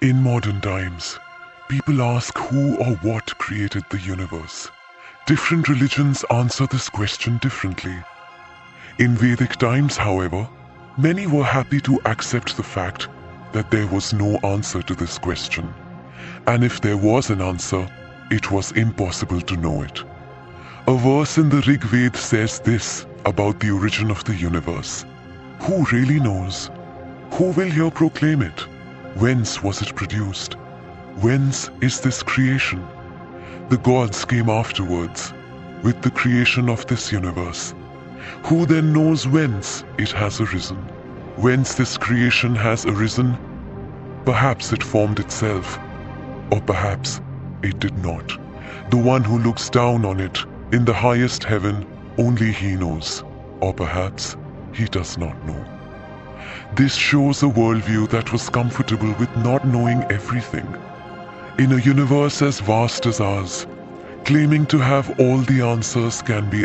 In modern times, people ask who or what created the universe. Different religions answer this question differently. In Vedic times, however, many were happy to accept the fact that there was no answer to this question. And if there was an answer, it was impossible to know it. A verse in the Rig Veda says this about the origin of the universe. Who really knows? Who will here proclaim it? Whence was it produced? Whence is this creation? The gods came afterwards, with the creation of this universe. Who then knows whence it has arisen? Whence this creation has arisen? Perhaps it formed itself, or perhaps it did not. The one who looks down on it in the highest heaven, only he knows, or perhaps he does not know. This shows a worldview that was comfortable with not knowing everything. In a universe as vast as ours, claiming to have all the answers can be